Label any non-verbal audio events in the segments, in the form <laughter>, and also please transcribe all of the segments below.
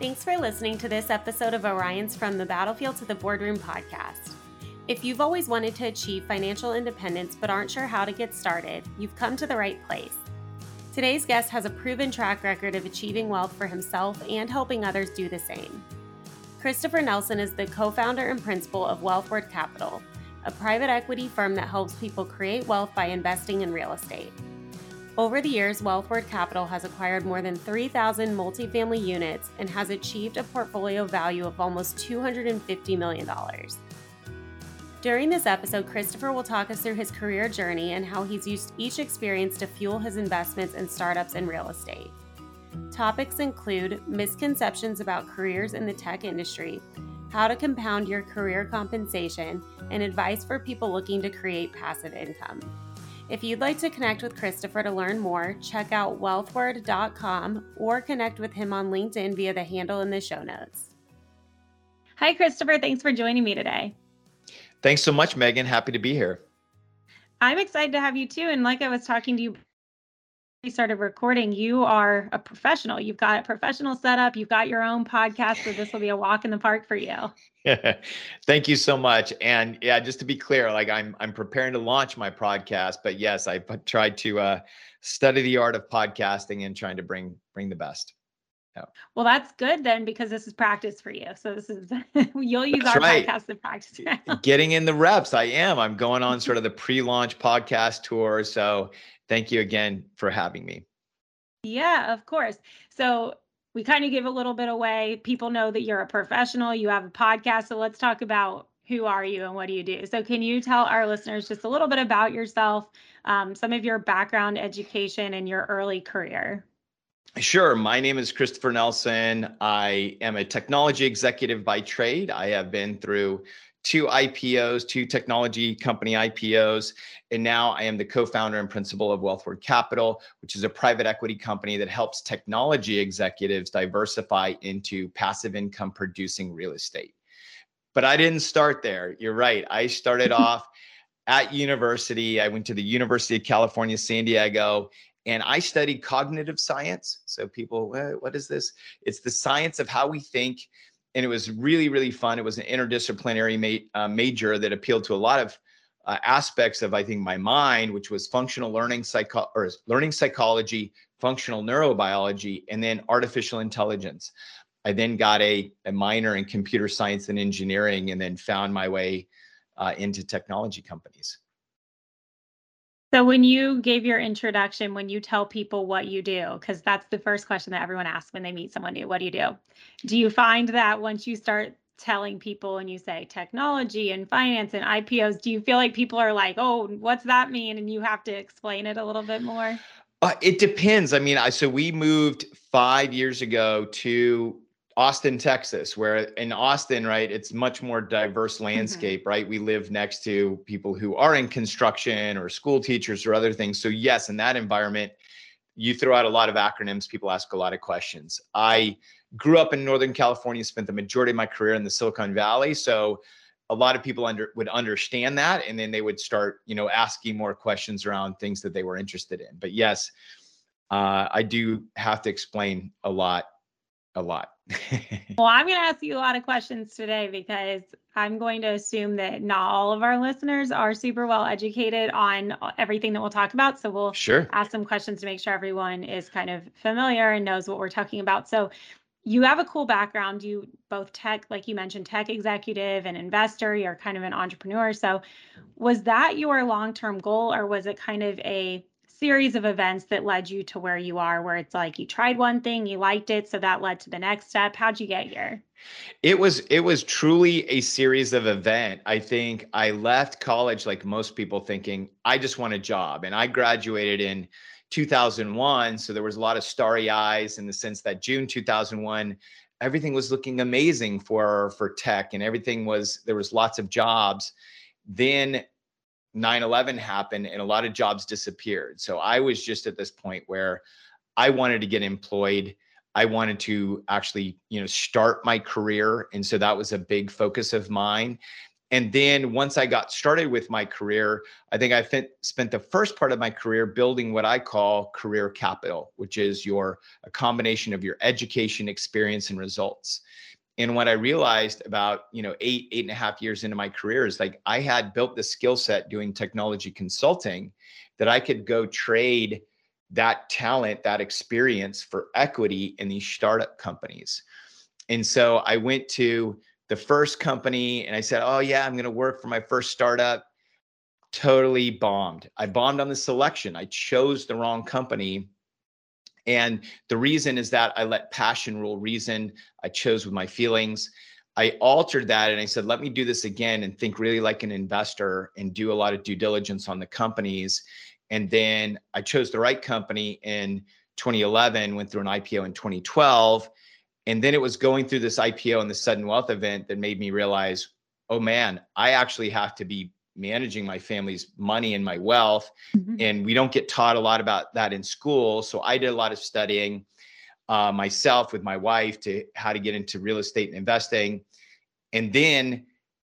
Thanks for listening to this episode of Orion's From the Battlefield to the Boardroom podcast. If you've always wanted to achieve financial independence but aren't sure how to get started, you've come to the right place. Today's guest has a proven track record of achieving wealth for himself and helping others do the same. Christopher Nelson is the co founder and principal of Wealthward Capital, a private equity firm that helps people create wealth by investing in real estate. Over the years, Wealthward Capital has acquired more than 3,000 multifamily units and has achieved a portfolio value of almost $250 million. During this episode, Christopher will talk us through his career journey and how he's used each experience to fuel his investments in startups and real estate. Topics include misconceptions about careers in the tech industry, how to compound your career compensation, and advice for people looking to create passive income. If you'd like to connect with Christopher to learn more, check out wealthward.com or connect with him on LinkedIn via the handle in the show notes. Hi, Christopher. Thanks for joining me today. Thanks so much, Megan. Happy to be here. I'm excited to have you too. And like I was talking to you we started recording, you are a professional. You've got a professional setup. You've got your own podcast, so this will be a walk in the park for you. <laughs> Thank you so much. And yeah, just to be clear, like I'm I'm preparing to launch my podcast, but yes, I tried to uh, study the art of podcasting and trying to bring bring the best. Yeah. Well, that's good then because this is practice for you. So this is <laughs> you'll use that's our right. podcast to practice. Getting in the reps. I am. I'm going on sort of <laughs> the pre-launch podcast tour. So thank you again for having me. Yeah, of course. So we kind of give a little bit away. People know that you're a professional, you have a podcast. So let's talk about who are you and what do you do? So can you tell our listeners just a little bit about yourself, um, some of your background, education, and your early career? Sure. My name is Christopher Nelson. I am a technology executive by trade. I have been through two IPOs, two technology company IPOs, and now I am the co-founder and principal of Wealthward Capital, which is a private equity company that helps technology executives diversify into passive income producing real estate. But I didn't start there. You're right. I started <laughs> off at university. I went to the University of California, San Diego, and I studied cognitive science. So people, what is this? It's the science of how we think and it was really really fun it was an interdisciplinary ma- uh, major that appealed to a lot of uh, aspects of i think my mind which was functional learning psycho or learning psychology functional neurobiology and then artificial intelligence i then got a, a minor in computer science and engineering and then found my way uh, into technology companies so, when you gave your introduction, when you tell people what you do, because that's the first question that everyone asks when they meet someone new, what do you do? Do you find that once you start telling people and you say technology and finance and IPOs, do you feel like people are like, oh, what's that mean? And you have to explain it a little bit more? Uh, it depends. I mean, I so we moved five years ago to Austin, Texas, where in Austin, right, it's much more diverse mm-hmm. landscape, mm-hmm. right? We live next to people who are in construction or school teachers or other things. So, yes, in that environment, you throw out a lot of acronyms, people ask a lot of questions. I grew up in Northern California, spent the majority of my career in the Silicon Valley. So, a lot of people under would understand that and then they would start you know asking more questions around things that they were interested in but yes uh, i do have to explain a lot a lot. <laughs> well, I'm going to ask you a lot of questions today because I'm going to assume that not all of our listeners are super well educated on everything that we'll talk about. So we'll sure. ask some questions to make sure everyone is kind of familiar and knows what we're talking about. So you have a cool background. You both tech, like you mentioned, tech executive and investor. You're kind of an entrepreneur. So was that your long-term goal or was it kind of a series of events that led you to where you are, where it's like you tried one thing, you liked it, so that led to the next step. How'd you get here? It was it was truly a series of event. I think I left college like most people thinking I just want a job and I graduated in 2001 so there was a lot of starry eyes in the sense that June 2001 everything was looking amazing for for tech and everything was there was lots of jobs. Then 9-11 happened and a lot of jobs disappeared. So i was just at this point where i wanted to get employed. I wanted to actually you know start my career. And so that was a big focus of mine. And then once I got started with my career, I think I spent the first part of my career building what I call career capital, which is your a combination of your education, experience, and results. And what I realized about you know eight eight and a half years into my career is like I had built the skill set doing technology consulting that I could go trade that talent, that experience for equity in these startup companies. And so I went to the first company and I said, Oh, yeah, I'm going to work for my first startup. Totally bombed. I bombed on the selection. I chose the wrong company. And the reason is that I let passion rule reason. I chose with my feelings. I altered that and I said, let me do this again and think really like an investor and do a lot of due diligence on the companies. And then I chose the right company in 2011, went through an IPO in 2012 and then it was going through this IPO and the sudden wealth event that made me realize, oh man, I actually have to be managing my family's money and my wealth. Mm-hmm. And we don't get taught a lot about that in school. So I did a lot of studying uh, myself with my wife to how to get into real estate and investing. And then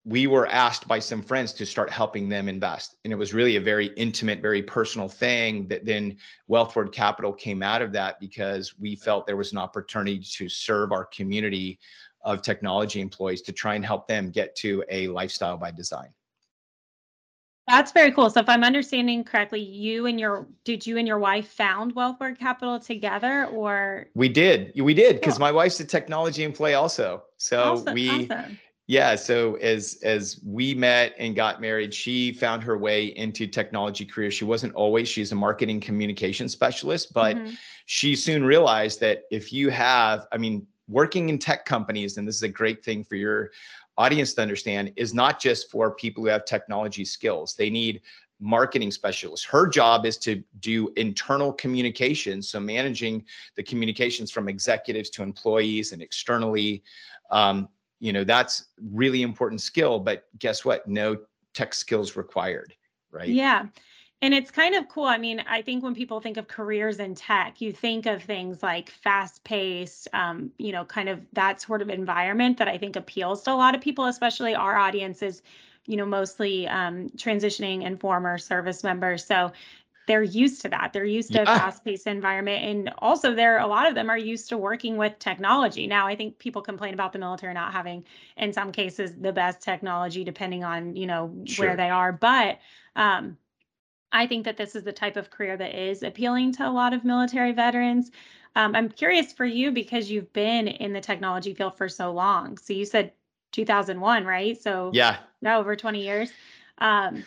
we were asked by some friends to start helping them invest. And it was really a very intimate, very personal thing that then Wealthward Capital came out of that because we felt there was an opportunity to serve our community of technology employees to try and help them get to a lifestyle by design. That's very cool. So if I'm understanding correctly, you and your did you and your wife found Wealthward Capital together or We did. We did because cool. my wife's a technology employee also. So awesome. we awesome yeah so as as we met and got married she found her way into technology career she wasn't always she's a marketing communication specialist but mm-hmm. she soon realized that if you have i mean working in tech companies and this is a great thing for your audience to understand is not just for people who have technology skills they need marketing specialists. Her job is to do internal communications, so managing the communications from executives to employees and externally. Um, you know that's really important skill but guess what no tech skills required right yeah and it's kind of cool. I mean, I think when people think of careers in tech, you think of things like fast paced, um, you know, kind of that sort of environment that I think appeals to a lot of people, especially our audiences, you know, mostly um, transitioning and former service members. So they're used to that. They're used to yeah. a fast-paced environment, and also there a lot of them are used to working with technology. Now, I think people complain about the military not having, in some cases, the best technology, depending on you know sure. where they are. But um, I think that this is the type of career that is appealing to a lot of military veterans. Um, I'm curious for you because you've been in the technology field for so long. So you said 2001, right? So yeah, now over 20 years. Um,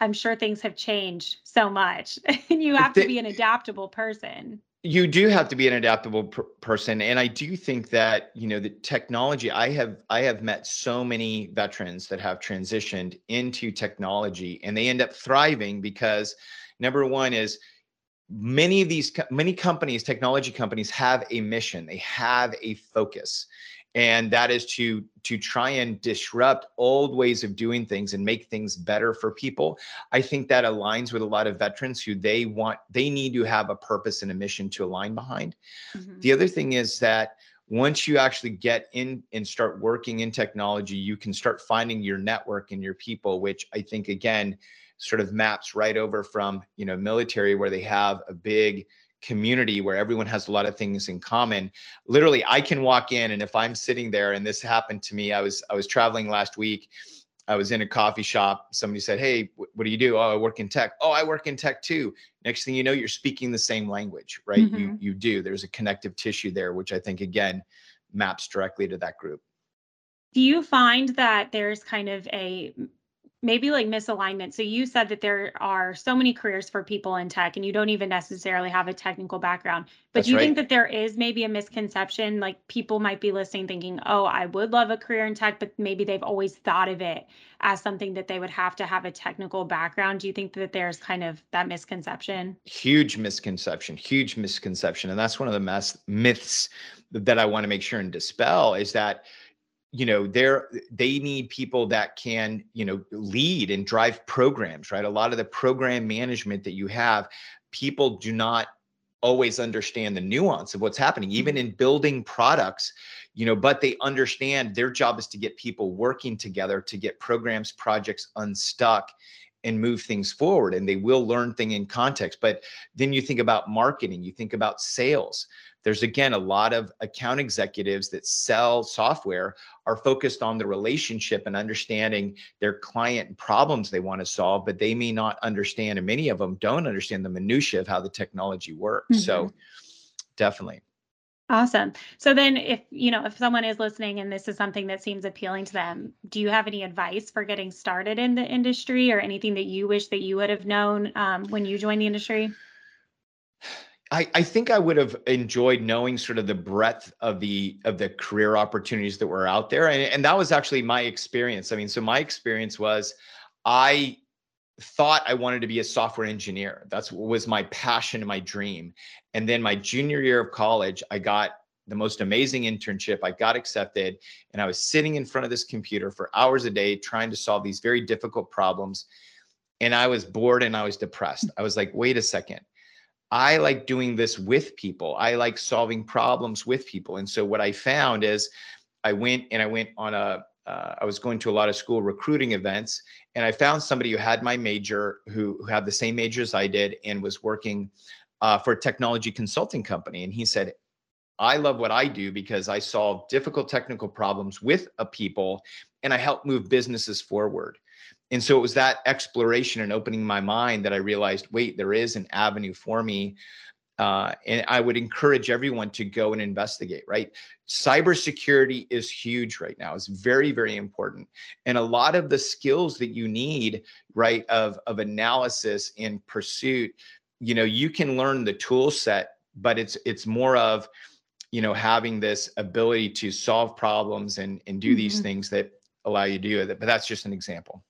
I'm sure things have changed so much, <laughs> and you have to be an adaptable person. You do have to be an adaptable per- person, and I do think that you know the technology. I have I have met so many veterans that have transitioned into technology, and they end up thriving because number one is many of these many companies technology companies have a mission they have a focus and that is to to try and disrupt old ways of doing things and make things better for people i think that aligns with a lot of veterans who they want they need to have a purpose and a mission to align behind mm-hmm. the other thing is that once you actually get in and start working in technology you can start finding your network and your people which i think again sort of maps right over from you know military where they have a big community where everyone has a lot of things in common literally i can walk in and if i'm sitting there and this happened to me i was i was traveling last week i was in a coffee shop somebody said hey what do you do? Oh i work in tech. Oh i work in tech too. Next thing you know you're speaking the same language right? Mm-hmm. you you do. There's a connective tissue there which i think again maps directly to that group. Do you find that there's kind of a maybe like misalignment. So you said that there are so many careers for people in tech and you don't even necessarily have a technical background. But do you right. think that there is maybe a misconception like people might be listening thinking, "Oh, I would love a career in tech," but maybe they've always thought of it as something that they would have to have a technical background. Do you think that there's kind of that misconception? Huge misconception, huge misconception. And that's one of the myths that I want to make sure and dispel is that you know they're they need people that can you know lead and drive programs right? A lot of the program management that you have people do not always understand the nuance of what's happening even mm-hmm. in building products you know but they understand their job is to get people working together to get programs projects unstuck and move things forward and they will learn thing in context. But then you think about marketing you think about sales there's again a lot of account executives that sell software are focused on the relationship and understanding their client problems they want to solve but they may not understand and many of them don't understand the minutia of how the technology works mm-hmm. so definitely Awesome. So then if, you know, if someone is listening and this is something that seems appealing to them, do you have any advice for getting started in the industry or anything that you wish that you would have known um, when you joined the industry? I, I think I would have enjoyed knowing sort of the breadth of the of the career opportunities that were out there. And, and that was actually my experience. I mean, so my experience was I thought I wanted to be a software engineer. That's what was my passion and my dream. And then my junior year of college, I got the most amazing internship. I got accepted and I was sitting in front of this computer for hours a day trying to solve these very difficult problems. And I was bored and I was depressed. I was like, wait a second. I like doing this with people. I like solving problems with people. And so what I found is I went and I went on a uh, I was going to a lot of school recruiting events, and I found somebody who had my major, who, who had the same major as I did, and was working uh, for a technology consulting company. And he said, I love what I do because I solve difficult technical problems with a people and I help move businesses forward. And so it was that exploration and opening my mind that I realized, wait, there is an avenue for me. Uh, and I would encourage everyone to go and investigate, right? Cybersecurity is huge right now. It's very, very important. And a lot of the skills that you need, right, of, of analysis and pursuit, you know, you can learn the tool set, but it's it's more of, you know, having this ability to solve problems and and do mm-hmm. these things that allow you to do it. But that's just an example.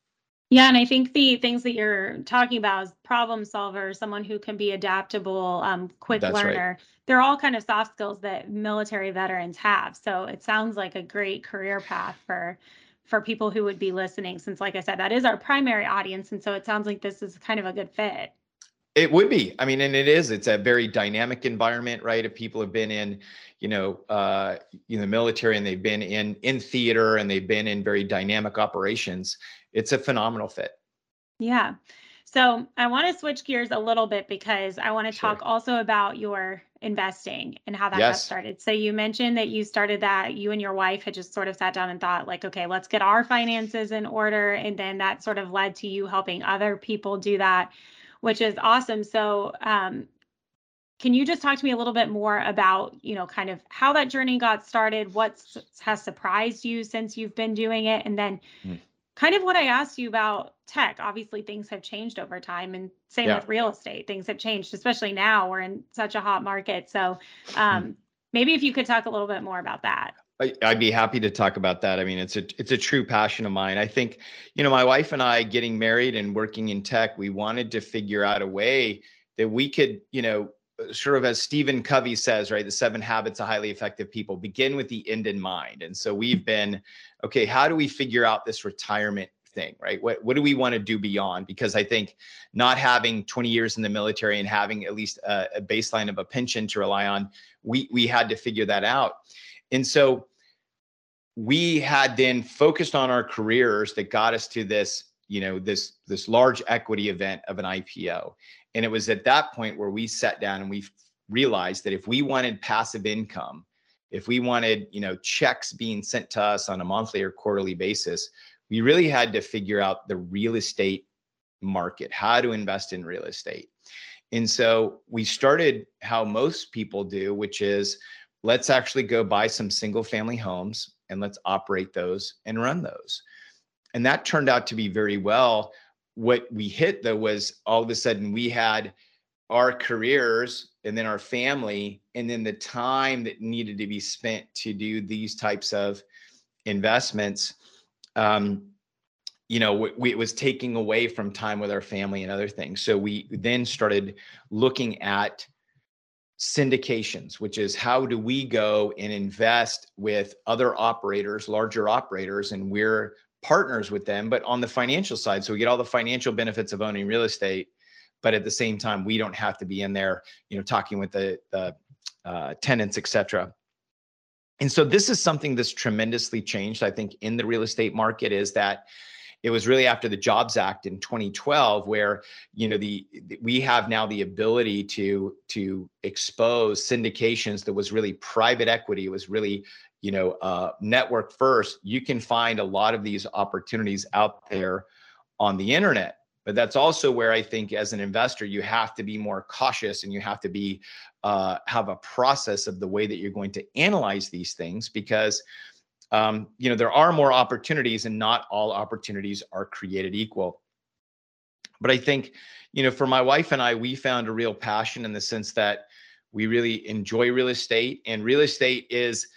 Yeah, and I think the things that you're talking about is problem solver, someone who can be adaptable, um, quick That's learner. Right. They're all kind of soft skills that military veterans have. So it sounds like a great career path for for people who would be listening since like I said that is our primary audience and so it sounds like this is kind of a good fit. It would be. I mean, and it is. It's a very dynamic environment, right? If people have been in, you know, uh, in the military and they've been in in theater and they've been in very dynamic operations, it's a phenomenal fit. Yeah. So I want to switch gears a little bit because I want to sure. talk also about your investing and how that yes. got started. So you mentioned that you started that you and your wife had just sort of sat down and thought like, okay, let's get our finances in order. And then that sort of led to you helping other people do that, which is awesome. So um, can you just talk to me a little bit more about, you know, kind of how that journey got started, what has surprised you since you've been doing it, and then mm kind of what I asked you about tech. Obviously, things have changed over time, and same yeah. with real estate. Things have changed, especially now we're in such a hot market. So, um, mm. maybe if you could talk a little bit more about that. I'd be happy to talk about that. I mean, it's a it's a true passion of mine. I think, you know, my wife and I getting married and working in tech, we wanted to figure out a way that we could, you know, sort of as Stephen Covey says, right, the seven habits of highly effective people begin with the end in mind. And so we've been, okay, how do we figure out this retirement thing, right? What what do we want to do beyond? Because I think not having 20 years in the military and having at least a, a baseline of a pension to rely on, we we had to figure that out. And so we had then focused on our careers that got us to this you know this this large equity event of an IPO and it was at that point where we sat down and we realized that if we wanted passive income, if we wanted, you know, checks being sent to us on a monthly or quarterly basis, we really had to figure out the real estate market, how to invest in real estate. And so we started how most people do, which is let's actually go buy some single family homes and let's operate those and run those. And that turned out to be very well what we hit though was all of a sudden we had our careers and then our family and then the time that needed to be spent to do these types of investments um, you know we, we, it was taking away from time with our family and other things so we then started looking at syndications which is how do we go and invest with other operators larger operators and we're partners with them, but on the financial side. So we get all the financial benefits of owning real estate, but at the same time, we don't have to be in there, you know, talking with the, the uh, tenants, et cetera. And so this is something that's tremendously changed, I think, in the real estate market is that it was really after the Jobs Act in 2012 where you know the we have now the ability to to expose syndications that was really private equity. It was really you know uh, network first. You can find a lot of these opportunities out there on the internet but that's also where I think as an investor you have to be more cautious and you have to be uh, have a process of the way that you're going to analyze these things because um, you know there are more opportunities and not all opportunities are created equal. But I think you know for my wife and I we found a real passion in the sense that we really enjoy real estate and real estate is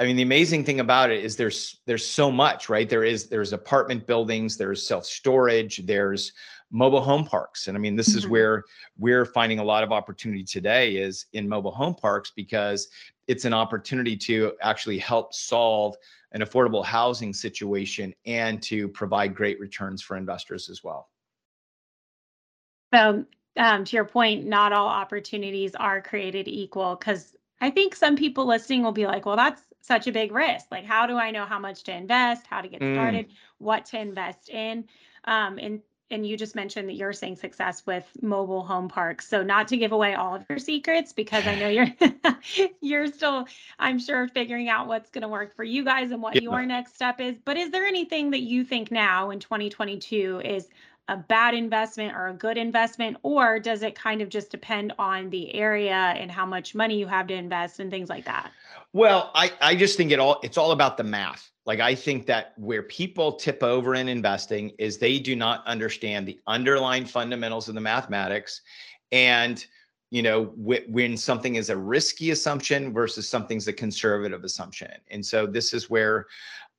I mean, the amazing thing about it is there's there's so much, right? There is there's apartment buildings, there's self storage, there's mobile home parks, and I mean, this mm-hmm. is where we're finding a lot of opportunity today is in mobile home parks because it's an opportunity to actually help solve an affordable housing situation and to provide great returns for investors as well. So, um, to your point, not all opportunities are created equal because I think some people listening will be like, well, that's such a big risk. Like, how do I know how much to invest, how to get mm. started, what to invest in? Um, and and you just mentioned that you're seeing success with mobile home parks. So not to give away all of your secrets because I know you're <laughs> you're still I'm sure figuring out what's going to work for you guys and what yeah. your next step is. But is there anything that you think now in 2022 is a bad investment or a good investment or does it kind of just depend on the area and how much money you have to invest and things like that well i i just think it all it's all about the math like i think that where people tip over in investing is they do not understand the underlying fundamentals of the mathematics and you know when something is a risky assumption versus something's a conservative assumption and so this is where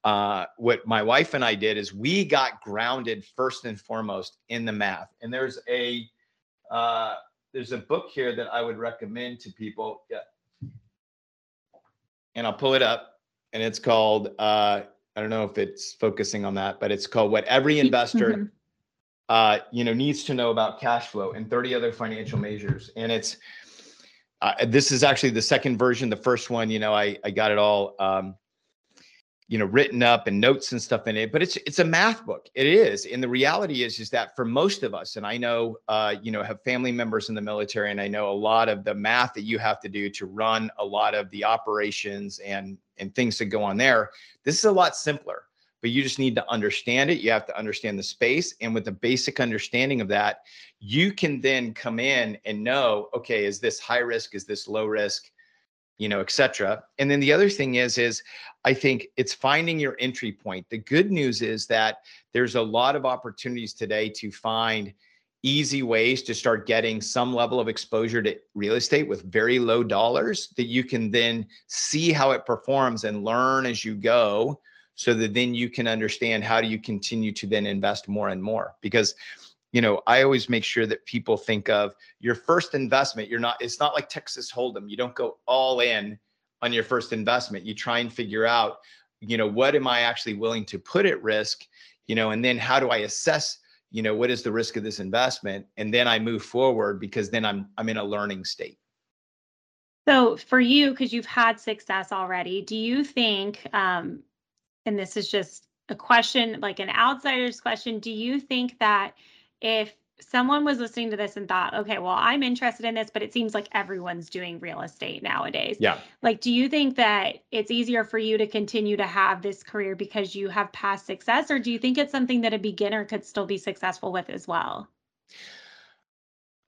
uh, what my wife and I did is we got grounded first and foremost in the math. And there's a uh, there's a book here that I would recommend to people. Yeah. And I'll pull it up, and it's called uh, I don't know if it's focusing on that, but it's called "What Every Investor." Mm-hmm. Uh, you know, needs to know about cash flow and 30 other financial measures. And it's uh, this is actually the second version. The first one, you know, I I got it all um, you know written up and notes and stuff in it but it's it's a math book. It is and the reality is is that for most of us and i know uh, you know have family members in the military and i know a lot of the math that you have to do to run a lot of the operations and and things that go on there this is a lot simpler but you just need to understand it. You have to understand the space and with the basic understanding of that you can then come in and know okay is this high risk? Is this low risk you know, et cetera. And then the other thing is, is I think it's finding your entry point. The good news is that there's a lot of opportunities today to find easy ways to start getting some level of exposure to real estate with very low dollars that you can then see how it performs and learn as you go so that then you can understand how do you continue to then invest more and more because you know, I always make sure that people think of your first investment. You're not, it's not like Texas Hold'em. You don't go all in on your first investment. You try and figure out, you know, what am I actually willing to put at risk, you know, and then how do I assess, you know, what is the risk of this investment? And then I move forward because then I'm I'm in a learning state. So for you, because you've had success already, do you think, um, and this is just a question, like an outsider's question, do you think that if someone was listening to this and thought, okay, well, I'm interested in this, but it seems like everyone's doing real estate nowadays. Yeah. Like, do you think that it's easier for you to continue to have this career because you have past success, or do you think it's something that a beginner could still be successful with as well?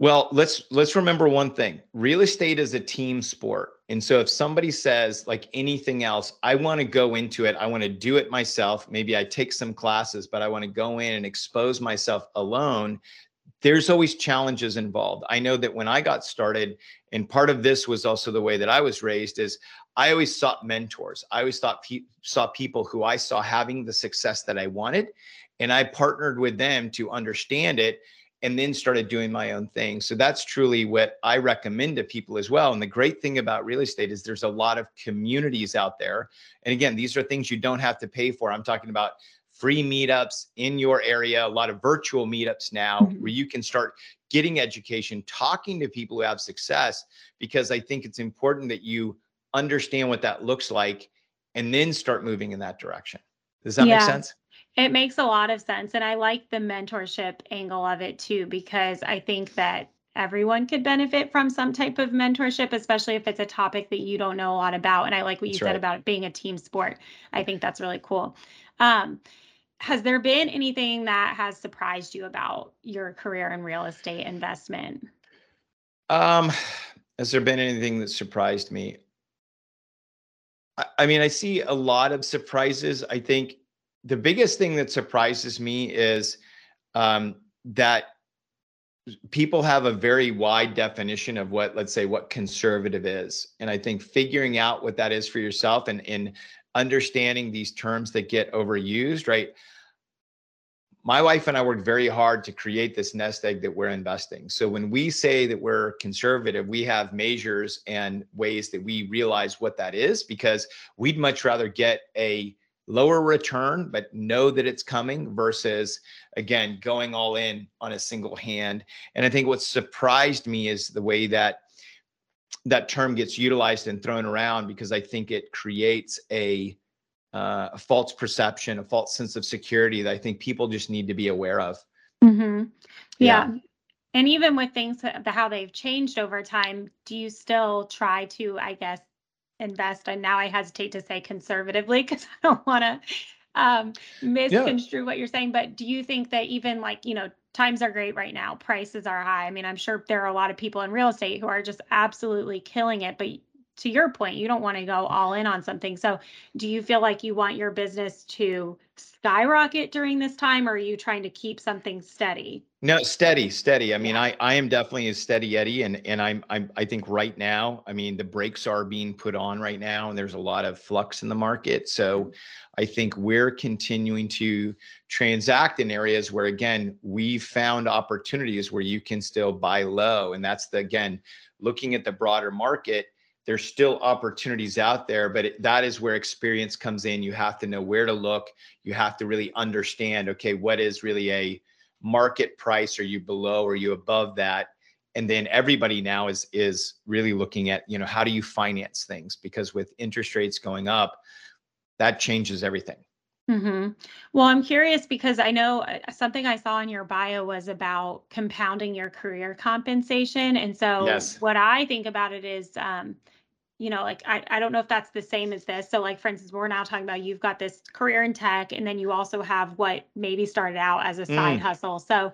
Well, let's let's remember one thing. Real estate is a team sport. And so if somebody says like anything else, I want to go into it, I want to do it myself, maybe I take some classes, but I want to go in and expose myself alone, there's always challenges involved. I know that when I got started, and part of this was also the way that I was raised is I always sought mentors. I always thought pe- saw people who I saw having the success that I wanted and I partnered with them to understand it and then started doing my own thing. So that's truly what I recommend to people as well. And the great thing about real estate is there's a lot of communities out there. And again, these are things you don't have to pay for. I'm talking about free meetups in your area, a lot of virtual meetups now mm-hmm. where you can start getting education, talking to people who have success, because I think it's important that you understand what that looks like and then start moving in that direction. Does that yeah. make sense? It makes a lot of sense. And I like the mentorship angle of it too, because I think that everyone could benefit from some type of mentorship, especially if it's a topic that you don't know a lot about. And I like what you that's said right. about it being a team sport. I think that's really cool. Um, has there been anything that has surprised you about your career in real estate investment? Um, has there been anything that surprised me? I, I mean, I see a lot of surprises. I think the biggest thing that surprises me is um, that people have a very wide definition of what let's say what conservative is. And i think figuring out what that is for yourself and in understanding these terms that get overused right? My wife and i worked very hard to create this nest egg that we're investing. So when we say that we're conservative we have measures and ways that we realize what that is because we'd much rather get a lower return, but know that it's coming versus, again, going all in on a single hand. And I think what surprised me is the way that that term gets utilized and thrown around because I think it creates a, uh, a false perception, a false sense of security that I think people just need to be aware of. Mm-hmm. Yeah. yeah. And even with things how they've changed over time, do you still try to, I guess, invest and now i hesitate to say conservatively <laughs> because i don't want to um, misconstrue yeah. what you're saying but do you think that even like you know times are great right now prices are high. I mean i'm sure there are a lot of people in real estate who are just absolutely killing it but to your point you don't want to go all in on something. So do you feel like you want your business to skyrocket during this time or are you trying to keep something steady no, steady, steady. I mean, I I am definitely a steady Eddie, and and I'm I'm I think right now, I mean, the brakes are being put on right now, and there's a lot of flux in the market. So. I think we're continuing to transact in areas where, again, we found opportunities where you can still buy low, and that's the again looking at the broader market. There's still opportunities out there, but it, that is where experience comes in. You have to know where to look. You have to really understand. Okay, what is really a market price are you below are you above that and then everybody now is is really looking at you know how do you finance things because with interest rates going up that changes everything hmm Well, I'm curious because I know uh, something I saw in your bio was about compounding your career compensation. And so, yes. what I think about it is, um, you know, like I, I don't know if that's the same as this. So, like for instance, we're now talking about you've got this career in tech, and then you also have what maybe started out as a side mm. hustle. So,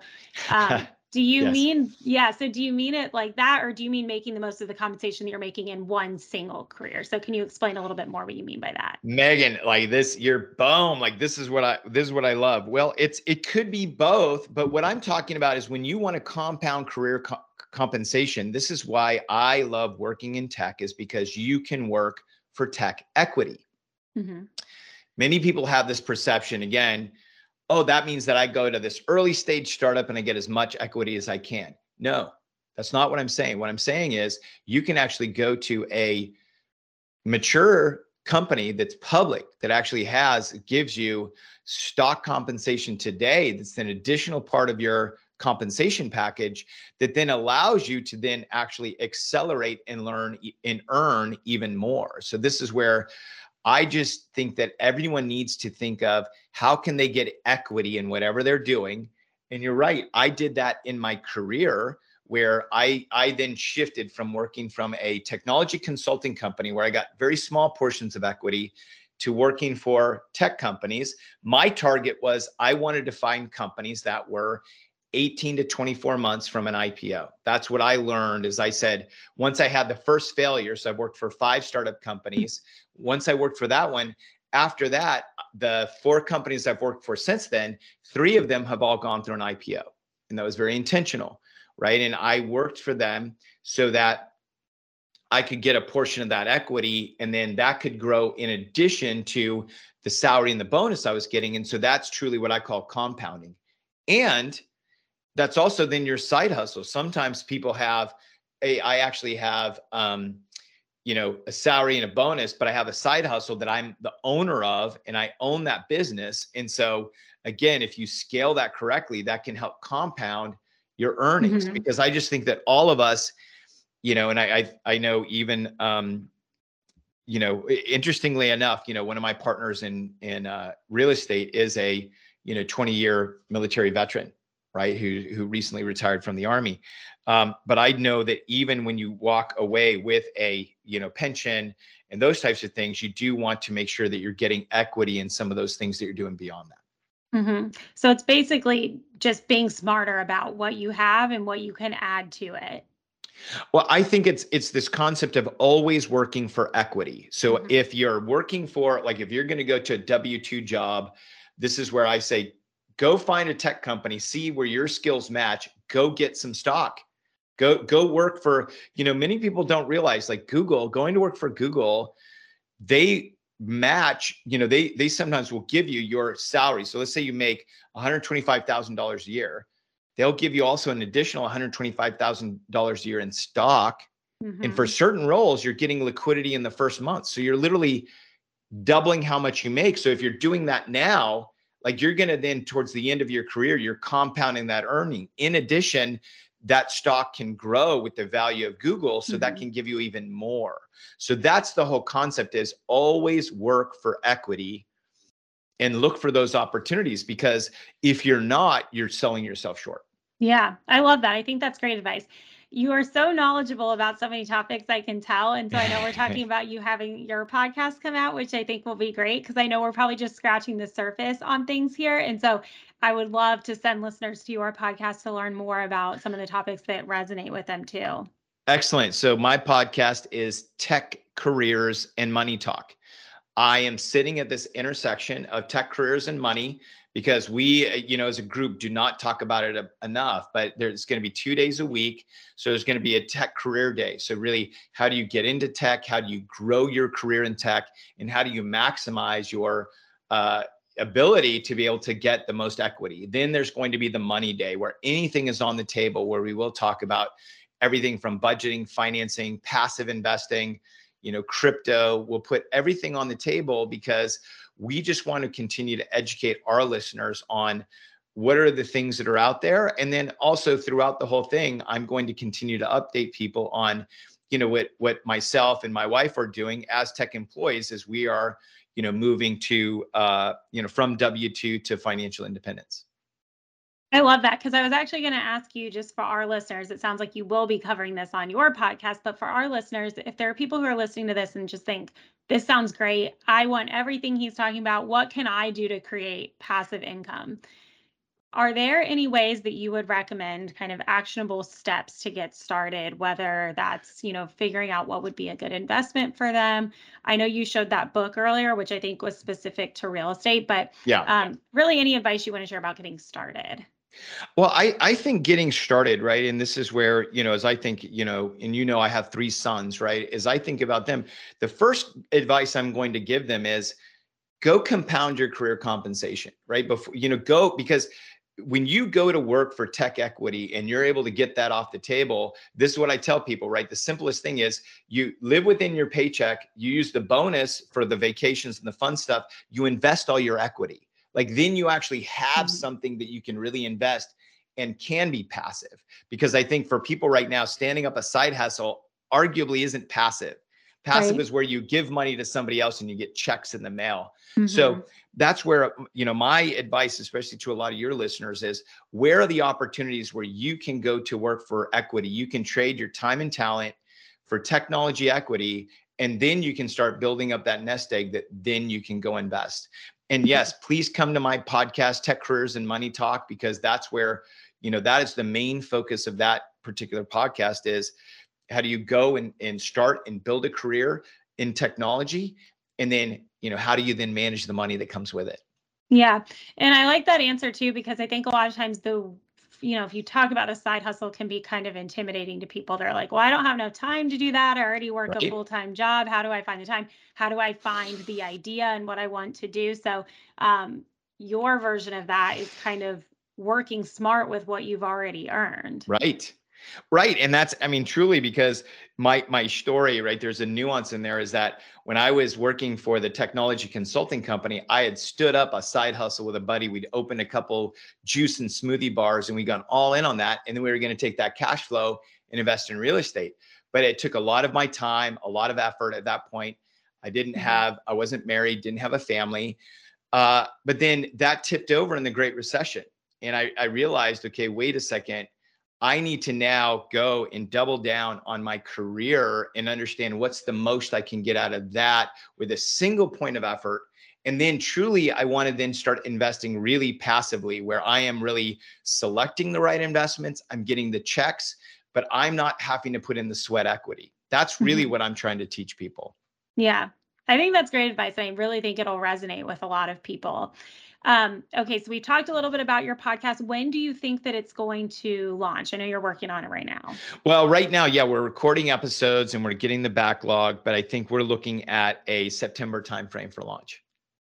um, <laughs> do you yes. mean yeah? So, do you mean it like that, or do you mean making the most of the compensation that you're making in one single career? So, can you explain a little bit more what you mean by that? Megan, like this, you're boom. Like this is what I this is what I love. Well, it's it could be both, but what I'm talking about is when you want to compound career co- compensation. This is why I love working in tech, is because you can work for tech equity. Mm-hmm. Many people have this perception again, oh, that means that I go to this early stage startup and I get as much equity as I can. No, that's not what I'm saying. What I'm saying is you can actually go to a mature company that's public that actually has gives you stock compensation today that's an additional part of your compensation package that then allows you to then actually accelerate and learn and earn even more. So this is where I just think that everyone needs to think of how can they get equity in whatever they're doing. And you're right, I did that in my career where I I then shifted from working from a technology consulting company where I got very small portions of equity to working for tech companies. My target was I wanted to find companies that were 18 to 24 months from an IPO. That's what I learned as I said, once I had the first failure, so I've worked for five startup companies. Once I worked for that one, after that, the four companies I've worked for since then, three of them have all gone through an IPO. And that was very intentional, right? And I worked for them so that I could get a portion of that equity and then that could grow in addition to the salary and the bonus I was getting. And so that's truly what I call compounding. And that's also then your side hustle. Sometimes people have a, I actually have, um, you know a salary and a bonus but i have a side hustle that i'm the owner of and i own that business and so again if you scale that correctly that can help compound your earnings mm-hmm. because i just think that all of us you know and i i, I know even um you know interestingly enough you know one of my partners in in uh, real estate is a you know 20 year military veteran right who who recently retired from the army um, but i know that even when you walk away with a you know pension and those types of things you do want to make sure that you're getting equity in some of those things that you're doing beyond that mm-hmm. so it's basically just being smarter about what you have and what you can add to it well, I think it's it's this concept of always working for equity. So mm-hmm. if you're working for like if you're going to go to a W2 job, this is where I say go find a tech company, see where your skills match, go get some stock. Go go work for, you know, many people don't realize like Google, going to work for Google, they match, you know, they they sometimes will give you your salary. So let's say you make $125,000 a year they'll give you also an additional $125,000 a year in stock. Mm-hmm. And for mm-hmm. certain roles, you're getting liquidity in the first month. So you're literally doubling how much you make. So if you're doing that now, like you're going to then towards the end of your career, you're compounding that earning. In addition, that stock can grow with the value of Google. So mm-hmm. that can give you even more. So that's the whole concept is always work for equity and look for those opportunities because if you're not, you're selling yourself short. Yeah, I love that. I think that's great advice. You are so knowledgeable about so many topics, I can tell. And so I know we're <laughs> talking about you having your podcast come out, which I think will be great because I know we're probably just scratching the surface on things here. And so I would love to send listeners to your podcast to learn more about some of the topics that resonate with them too. Excellent. So my podcast is Tech Careers and Money Talk. I am sitting at this intersection of tech careers and money because we, you know, as a group do not talk about it enough, but there's going to be two days a week. So there's going to be a tech career day. So really, how do you get into tech? How do you grow your career in tech? And how do you maximize your uh, ability to be able to get the most equity? Then there's going to be the money day where anything is on the table where we will talk about everything from budgeting, financing, passive investing, you know, crypto. We'll put everything on the table because we just want to continue to educate our listeners on what are the things that are out there. And then also throughout the whole thing i'm going to continue to update people on you know what what myself and my wife are doing as tech employees as we are you know moving to uh you know from w2 to financial independence I love that because I was actually going to ask you just for our listeners. It sounds like you will be covering this on your podcast, but for our listeners, if there are people who are listening to this and just think, this sounds great, I want everything he's talking about, what can I do to create passive income? Are there any ways that you would recommend kind of actionable steps to get started, whether that's, you know, figuring out what would be a good investment for them? I know you showed that book earlier, which I think was specific to real estate, but yeah. Um, really any advice you want to share about getting started? Well, I, I think getting started, right? And this is where, you know, as I think, you know, and you know, I have three sons, right? As I think about them, the first advice I'm going to give them is go compound your career compensation, right? Before, you know, go because when you go to work for tech equity and you're able to get that off the table, this is what I tell people, right? The simplest thing is you live within your paycheck, you use the bonus for the vacations and the fun stuff, you invest all your equity like then you actually have mm-hmm. something that you can really invest and can be passive because i think for people right now standing up a side hustle arguably isn't passive passive right. is where you give money to somebody else and you get checks in the mail mm-hmm. so that's where you know my advice especially to a lot of your listeners is where are the opportunities where you can go to work for equity you can trade your time and talent for technology equity and then you can start building up that nest egg that then you can go invest and yes, please come to my podcast, Tech Careers and Money Talk, because that's where, you know, that is the main focus of that particular podcast is how do you go and, and start and build a career in technology? And then, you know, how do you then manage the money that comes with it? Yeah. And I like that answer too, because I think a lot of times the you know, if you talk about a side hustle can be kind of intimidating to people. They're like, well, I don't have enough time to do that. I already work right. a full time job. How do I find the time? How do I find the idea and what I want to do? So, um, your version of that is kind of working smart with what you've already earned. Right. Right. And that's, I mean, truly because my my story, right? There's a nuance in there is that when I was working for the technology consulting company, I had stood up a side hustle with a buddy. We'd opened a couple juice and smoothie bars and we got all in on that. And then we were going to take that cash flow and invest in real estate. But it took a lot of my time, a lot of effort at that point. I didn't mm-hmm. have, I wasn't married, didn't have a family. Uh, but then that tipped over in the Great Recession. And I, I realized, okay, wait a second I need to now go and double down on my career and understand what's the most I can get out of that with a single point of effort. And then truly, I want to then start investing really passively where I am really selecting the right investments. I'm getting the checks, but I'm not having to put in the sweat equity. That's really mm-hmm. what I'm trying to teach people. Yeah. I think that's great advice. I really think it'll resonate with a lot of people. Um, okay, so we talked a little bit about your podcast. When do you think that it's going to launch? I know you're working on it right now. Well, right now, yeah, we're recording episodes and we're getting the backlog, but I think we're looking at a September timeframe for launch.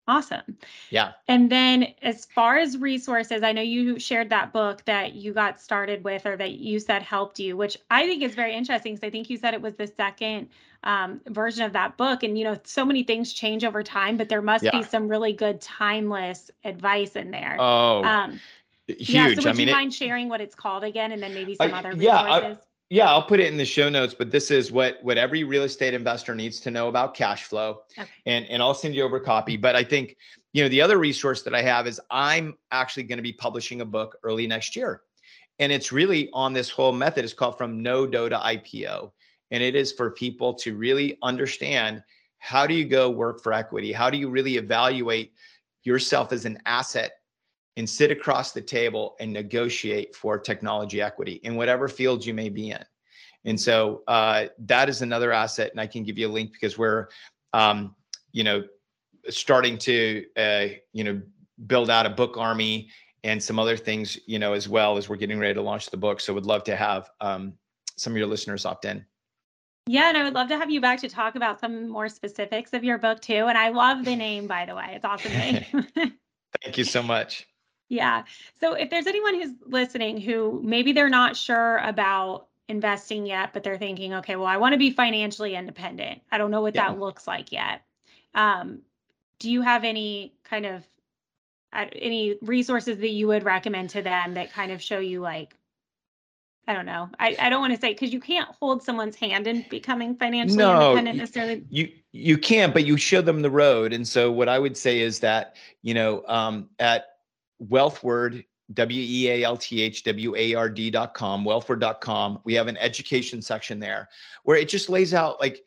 Awesome. Yeah. And then as far as resources, I know you shared that book that you got started with or that you said helped you, which I think is very interesting because I think you said it was the second um, version of that book. And, you know, so many things change over time, but there must yeah. be some really good timeless advice in there. Oh, um, huge. Yeah, so would I mean, you mind it, sharing what it's called again and then maybe some other resources? Yeah, I, yeah, I'll put it in the show notes, but this is what what every real estate investor needs to know about cash flow. Okay. And and I'll send you over a copy. But I think, you know, the other resource that I have is I'm actually going to be publishing a book early next year. And it's really on this whole method. It's called from no dough to IPO. And it is for people to really understand how do you go work for equity? How do you really evaluate yourself as an asset and sit across the table and negotiate for technology equity in whatever field you may be in? And so uh, that is another asset. And I can give you a link because we're, um, you know, starting to, uh, you know, build out a book army and some other things, you know, as well as we're getting ready to launch the book. So would love to have um, some of your listeners opt in. Yeah, and I would love to have you back to talk about some more specifics of your book too. And I love the name, by the way. It's awesome name. <laughs> Thank you so much. Yeah. So if there's anyone who's listening who maybe they're not sure about investing yet, but they're thinking, okay, well, I want to be financially independent. I don't know what yeah. that looks like yet. Um, do you have any kind of uh, any resources that you would recommend to them that kind of show you like I don't know. I, I don't want to say because you can't hold someone's hand in becoming financially no, independent necessarily. You you can't, but you show them the road. And so what I would say is that you know um, at Wealthward W A L T H W A R D dot com, wealthward.com, we have an education section there where it just lays out like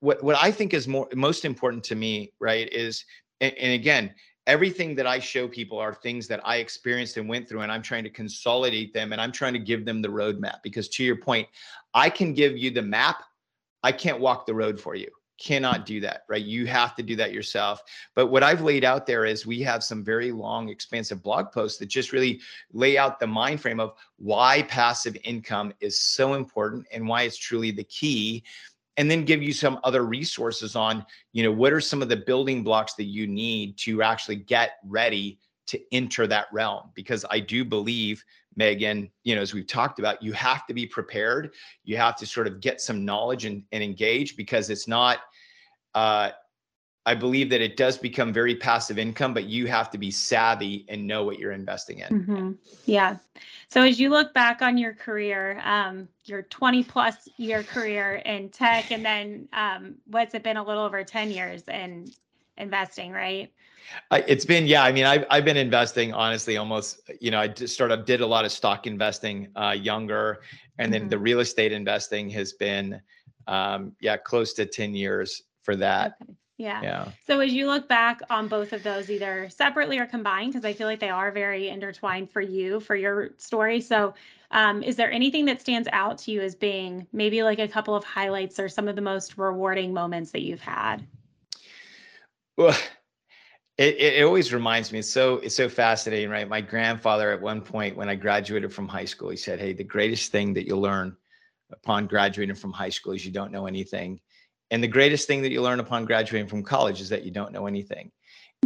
what what I think is more most important to me, right? Is and, and again, everything that I show people are things that I experienced and went through, and I'm trying to consolidate them and I'm trying to give them the roadmap. Because to your point, I can give you the map, I can't walk the road for you. Cannot do that, right? You have to do that yourself. But what I've laid out there is we have some very long, expansive blog posts that just really lay out the mind frame of why passive income is so important and why it's truly the key and then give you some other resources on you know what are some of the building blocks that you need to actually get ready to enter that realm because i do believe megan you know as we've talked about you have to be prepared you have to sort of get some knowledge and, and engage because it's not uh, I believe that it does become very passive income, but you have to be savvy and know what you're investing in. Mm-hmm. Yeah. So as you look back on your career, um, your 20 plus year career in tech, and then um, what's it been a little over 10 years in investing, right? I, it's been yeah. I mean, I've I've been investing honestly almost. You know, I just sort of did a lot of stock investing uh, younger, and then mm-hmm. the real estate investing has been um, yeah close to 10 years for that. Okay. Yeah. Yeah. So as you look back on both of those, either separately or combined, because I feel like they are very intertwined for you, for your story. So um, is there anything that stands out to you as being maybe like a couple of highlights or some of the most rewarding moments that you've had? Well, it, it always reminds me, it's so it's so fascinating, right? My grandfather at one point when I graduated from high school, he said, Hey, the greatest thing that you'll learn upon graduating from high school is you don't know anything and the greatest thing that you learn upon graduating from college is that you don't know anything.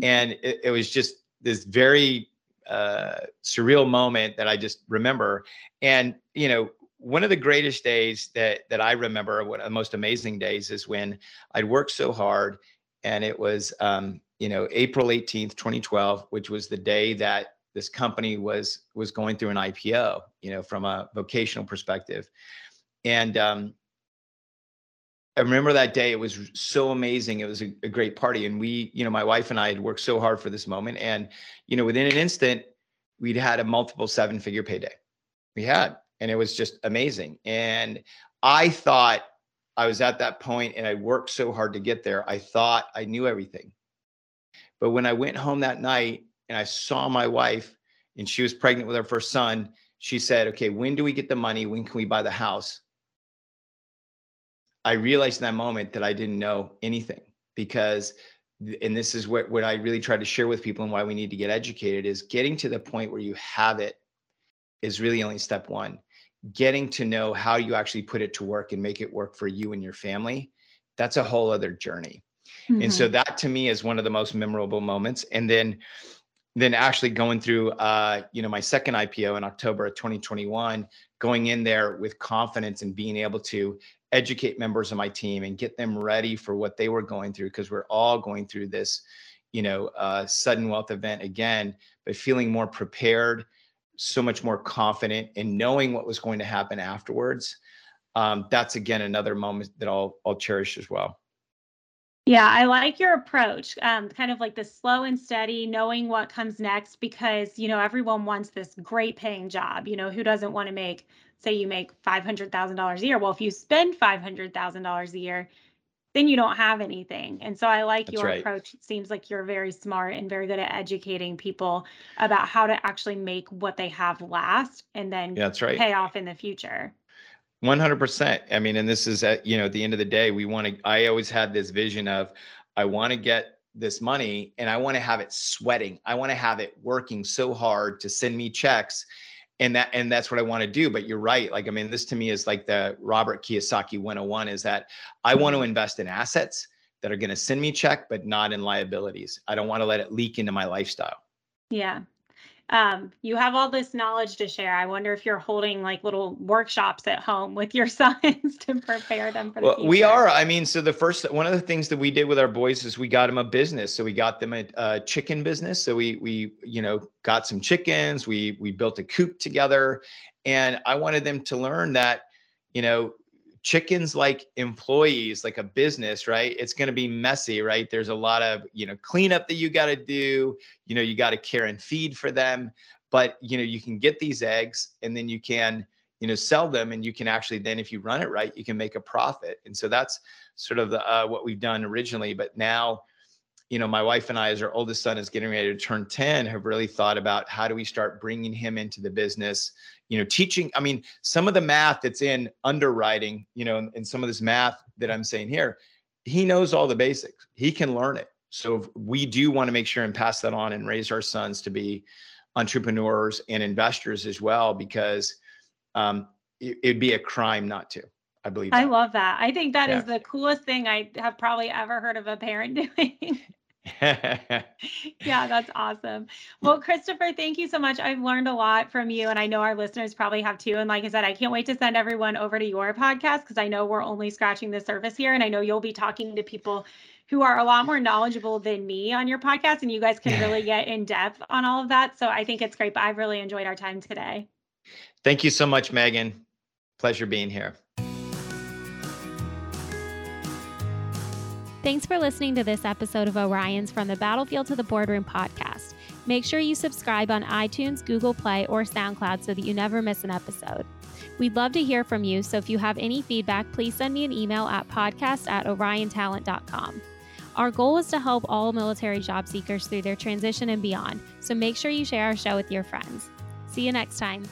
And it, it was just this very uh, surreal moment that I just remember. And, you know, one of the greatest days that that I remember, one of the most amazing days, is when I'd worked so hard, and it was um, you know April eighteenth, twenty twelve, which was the day that this company was was going through an IPO. You know, from a vocational perspective, and um, I remember that day. It was so amazing. It was a, a, great party, and we, you know, my wife and I had worked so hard for this moment, and you know, within an instant, we'd had a multiple seven-figure payday. We had, and it was just amazing. And I thought I was at that point, and I worked so hard to get there. I thought I knew everything, but when I went home that night and I saw my wife, and she was pregnant with our first son, she said, "Okay, when do we get the money? When can we buy the house?" I realized in that moment that I didn't know anything because and this is what, what I really try to share with people and why we need to get educated is getting to the point where you have it is really only step one. Getting to know how you actually put it to work and make it work for you and your family, that's a whole other journey. Mm-hmm. And so mm-hmm. that to me is one of the most memorable moments. And then then actually going through uh, you know my second IPO in October of 2021, going in there with confidence and being able to educate members of my team and get them ready for what they were going through because we're all going through this you know uh, sudden wealth event again but feeling more prepared so much more confident in knowing what was going to happen afterwards um, that's again another moment that i'll i'll cherish as well yeah, I like your approach, um, kind of like the slow and steady, knowing what comes next, because you know everyone wants this great paying job. You know, who doesn't want to make say you make $500,000 a year. Well, if you spend $500,000 a year, then you don't have anything. And so I like That's your right. approach. It seems like you're very smart and very good at educating people about how to actually make what they have last and then yeah, that's right. pay off in the future. 100%. I mean, and this is at, you know, at the end of the day, we want to, I always had this vision of, I want to get this money and I want to have it sweating. I want to have it working so hard to send me checks and that and that's what I want to do. But you're right. Like I mean, this to me is like the Robert Kiyosaki 101 is that I want to invest in assets that are going to send me check, but not in liabilities. I don't want to let it leak into my lifestyle. Yeah um, you have all this knowledge to share. I wonder if you're holding like little workshops at home with your <laughs> sons to prepare them for the well, future. We are. I mean, so the first one of the things that we did with our boys is we got them a business. So we got them a, a chicken business. So we we you know got some chickens. We we built a coop together, and I wanted them to learn that you know chickens like employees like a business right? It's going to be messy right? There's a lot of you know cleanup that you got to do. You know you got to care and feed for them. But you know you can get these eggs and then you can you know sell them and you can actually then if you run it right you can make a profit. And so that's sort of the, uh, what we've done originally. But now you know my wife and i as our oldest son is getting ready to turn 10 have really thought about how do we start bringing him into the business you know teaching i mean some of the math that's in underwriting you know and, and some of this math that i'm saying here he knows all the basics he can learn it so we do want to make sure and pass that on and raise our sons to be entrepreneurs and investors as well because um, it, it'd be a crime not to I believe. I love that. I think that yeah. is the coolest thing I have probably ever heard of a parent <laughs> doing. <laughs> yeah, that's awesome. Well, Christopher, thank you so much. I've learned a lot from you, and I know our listeners probably have too. And like I said, I can't wait to send everyone over to your podcast because I know we're only scratching the surface here, and I know you'll be talking to people who are a lot more knowledgeable than me on your podcast, and you guys can <laughs> really get in depth on all of that. So I think it's great. But I've really enjoyed our time today. Thank you so much, Megan. Pleasure being here. Thanks for listening to this episode of Orion's From the Battlefield to the Boardroom podcast. Make sure you subscribe on iTunes, Google Play, or SoundCloud so that you never miss an episode. We'd love to hear from you, so if you have any feedback, please send me an email at podcast at oriontalent.com. Our goal is to help all military job seekers through their transition and beyond, so make sure you share our show with your friends. See you next time.